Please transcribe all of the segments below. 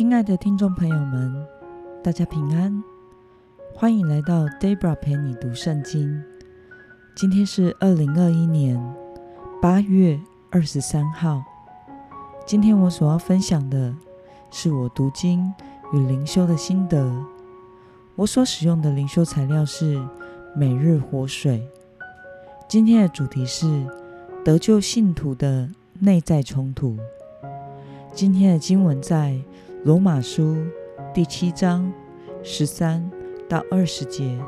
亲爱的听众朋友们，大家平安，欢迎来到 Debra 陪你读圣经。今天是二零二一年八月二十三号。今天我所要分享的是我读经与灵修的心得。我所使用的灵修材料是每日活水。今天的主题是得救信徒的内在冲突。今天的经文在罗马书第七章十三到二十节。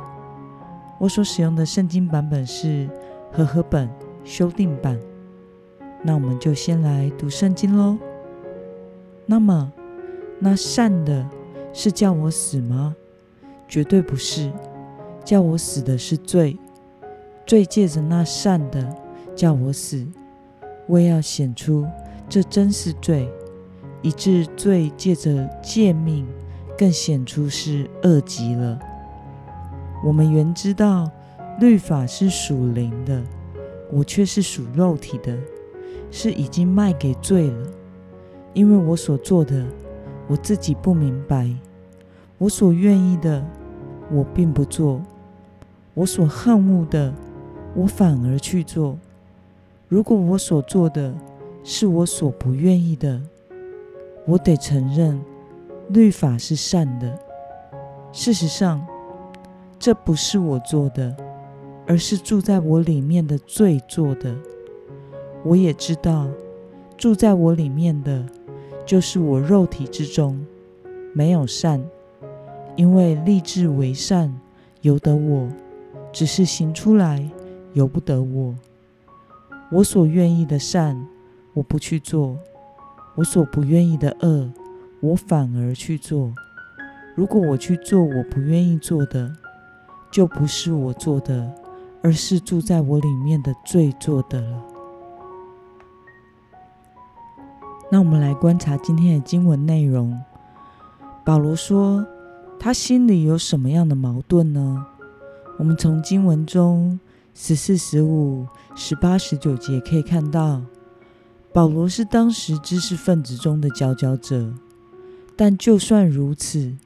我所使用的圣经版本是和合本修订版。那我们就先来读圣经喽。那么，那善的是叫我死吗？绝对不是，叫我死的是罪。罪借着那善的叫我死，我也要显出这真是罪，以致罪借着诫命更显出是恶极了。我们原知道律法是属灵的，我却是属肉体的，是已经卖给罪了。因为我所做的，我自己不明白；我所愿意的，我并不做；我所恨恶的，我反而去做。如果我所做的是我所不愿意的，我得承认律法是善的。事实上，这不是我做的，而是住在我里面的罪做的。我也知道住在我里面的，就是我肉体之中没有善，因为立志为善由得我，只是行出来。由不得我，我所愿意的善，我不去做；我所不愿意的恶，我反而去做。如果我去做我不愿意做的，就不是我做的，而是住在我里面的罪做的了。那我们来观察今天的经文内容。保罗说，他心里有什么样的矛盾呢？我们从经文中。十四、十五、十八、十九节可以看到，保罗是当时知识分子中的佼佼者。但就算如此，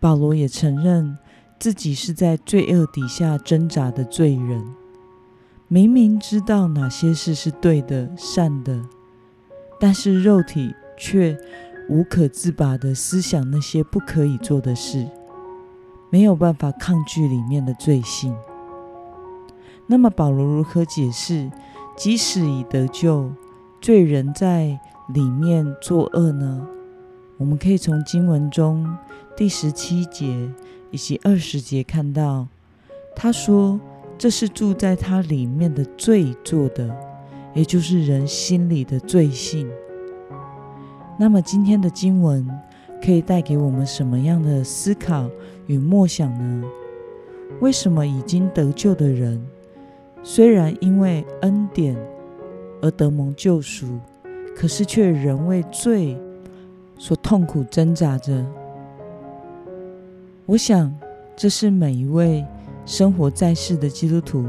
保罗也承认自己是在罪恶底下挣扎的罪人。明明知道哪些事是对的、善的，但是肉体却无可自拔的思想那些不可以做的事，没有办法抗拒里面的罪性。那么保罗如何解释，即使已得救，罪人在里面作恶呢？我们可以从经文中第十七节以及二十节看到，他说这是住在他里面的罪做的，也就是人心里的罪性。那么今天的经文可以带给我们什么样的思考与默想呢？为什么已经得救的人？虽然因为恩典而得蒙救赎，可是却仍为罪所痛苦挣扎着。我想，这是每一位生活在世的基督徒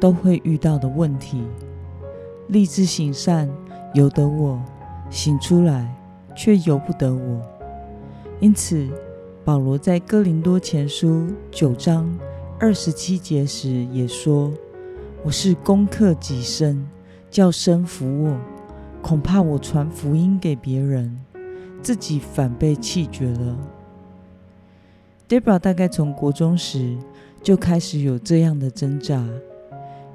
都会遇到的问题。立志行善，由得我；行出来，却由不得我。因此，保罗在哥林多前书九章二十七节时也说。我是攻克己身，叫身服我，恐怕我传福音给别人，自己反被弃绝了。Debra 大概从国中时就开始有这样的挣扎，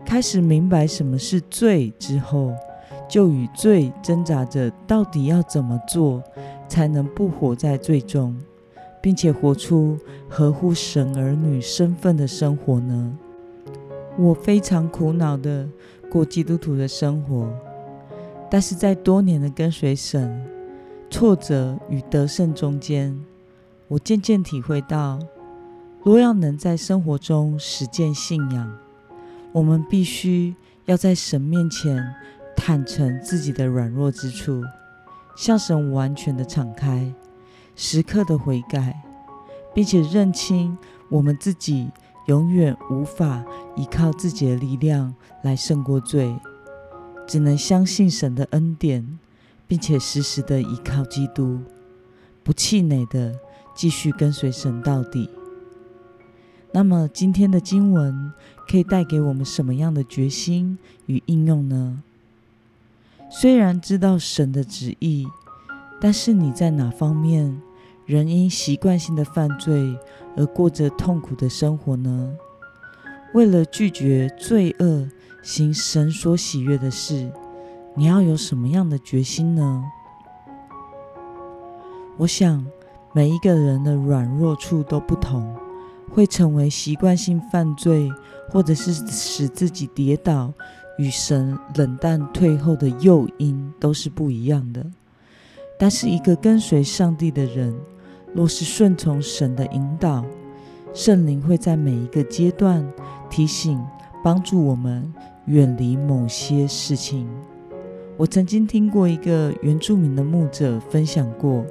开始明白什么是罪之后，就与罪挣扎着，到底要怎么做才能不活在罪中，并且活出合乎神儿女身份的生活呢？我非常苦恼的过基督徒的生活，但是在多年的跟随神、挫折与得胜中间，我渐渐体会到，若要能在生活中实践信仰，我们必须要在神面前坦诚自己的软弱之处，向神完全的敞开，时刻的悔改，并且认清我们自己。永远无法依靠自己的力量来胜过罪，只能相信神的恩典，并且时时的依靠基督，不气馁的继续跟随神到底。那么今天的经文可以带给我们什么样的决心与应用呢？虽然知道神的旨意，但是你在哪方面仍因习惯性的犯罪而过着痛苦的生活呢？为了拒绝罪恶，行神所喜悦的事，你要有什么样的决心呢？我想每一个人的软弱处都不同。会成为习惯性犯罪，或者是使自己跌倒、与神冷淡退后的诱因，都是不一样的。但是，一个跟随上帝的人，若是顺从神的引导，圣灵会在每一个阶段提醒、帮助我们远离某些事情。我曾经听过一个原住民的牧者分享过。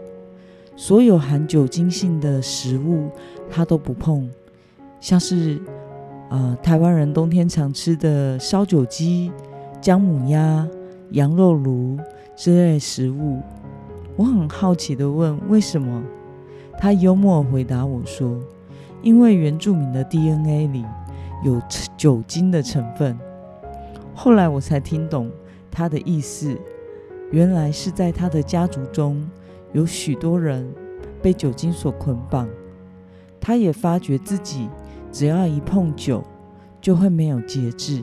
所有含酒精性的食物，他都不碰，像是呃台湾人冬天常吃的烧酒鸡、姜母鸭、羊肉炉之类食物。我很好奇的问为什么，他幽默回答我说：“因为原住民的 DNA 里有酒精的成分。”后来我才听懂他的意思，原来是在他的家族中。有许多人被酒精所捆绑，他也发觉自己只要一碰酒，就会没有节制。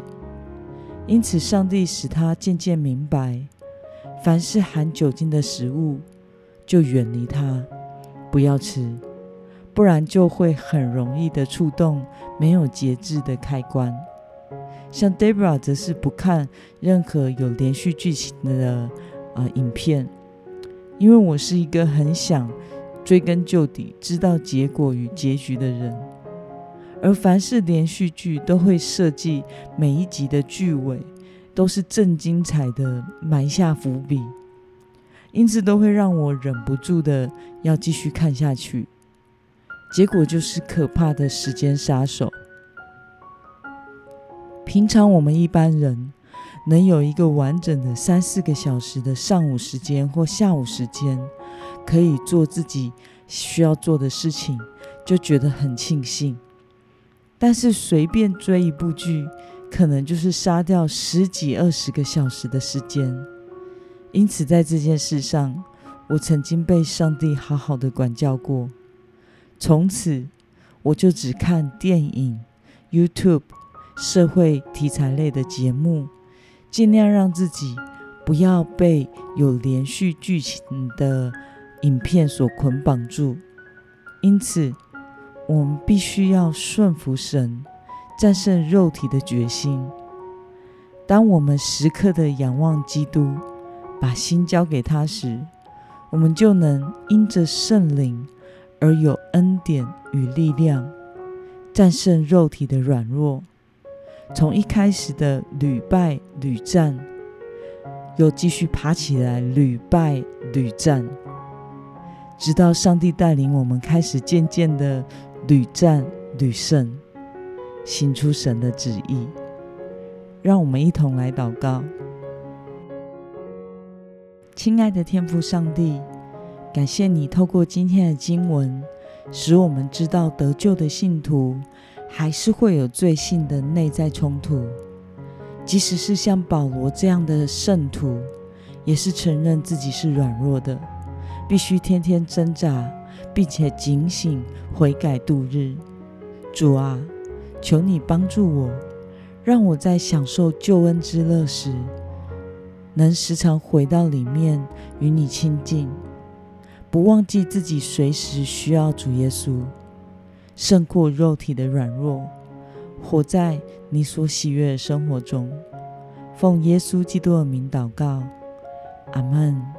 因此，上帝使他渐渐明白，凡是含酒精的食物，就远离它，不要吃，不然就会很容易的触动没有节制的开关。像 Debra 则是不看任何有连续剧情的啊影片。因为我是一个很想追根究底、知道结果与结局的人，而凡是连续剧都会设计每一集的剧尾都是正精彩的，埋下伏笔，因此都会让我忍不住的要继续看下去。结果就是可怕的时间杀手。平常我们一般人。能有一个完整的三四个小时的上午时间或下午时间，可以做自己需要做的事情，就觉得很庆幸。但是随便追一部剧，可能就是杀掉十几二十个小时的时间。因此，在这件事上，我曾经被上帝好好的管教过。从此，我就只看电影、YouTube、社会题材类的节目。尽量让自己不要被有连续剧情的影片所捆绑住，因此我们必须要顺服神，战胜肉体的决心。当我们时刻的仰望基督，把心交给他时，我们就能因着圣灵而有恩典与力量，战胜肉体的软弱。从一开始的屡败屡战，又继续爬起来屡败屡战，直到上帝带领我们开始渐渐的屡战屡胜，行出神的旨意。让我们一同来祷告，亲爱的天父上帝，感谢你透过今天的经文，使我们知道得救的信徒。还是会有罪性的内在冲突，即使是像保罗这样的圣徒，也是承认自己是软弱的，必须天天挣扎，并且警醒悔改度日。主啊，求你帮助我，让我在享受救恩之乐时，能时常回到里面与你亲近，不忘记自己随时需要主耶稣。胜过肉体的软弱，活在你所喜悦的生活中。奉耶稣基督的名祷告，阿门。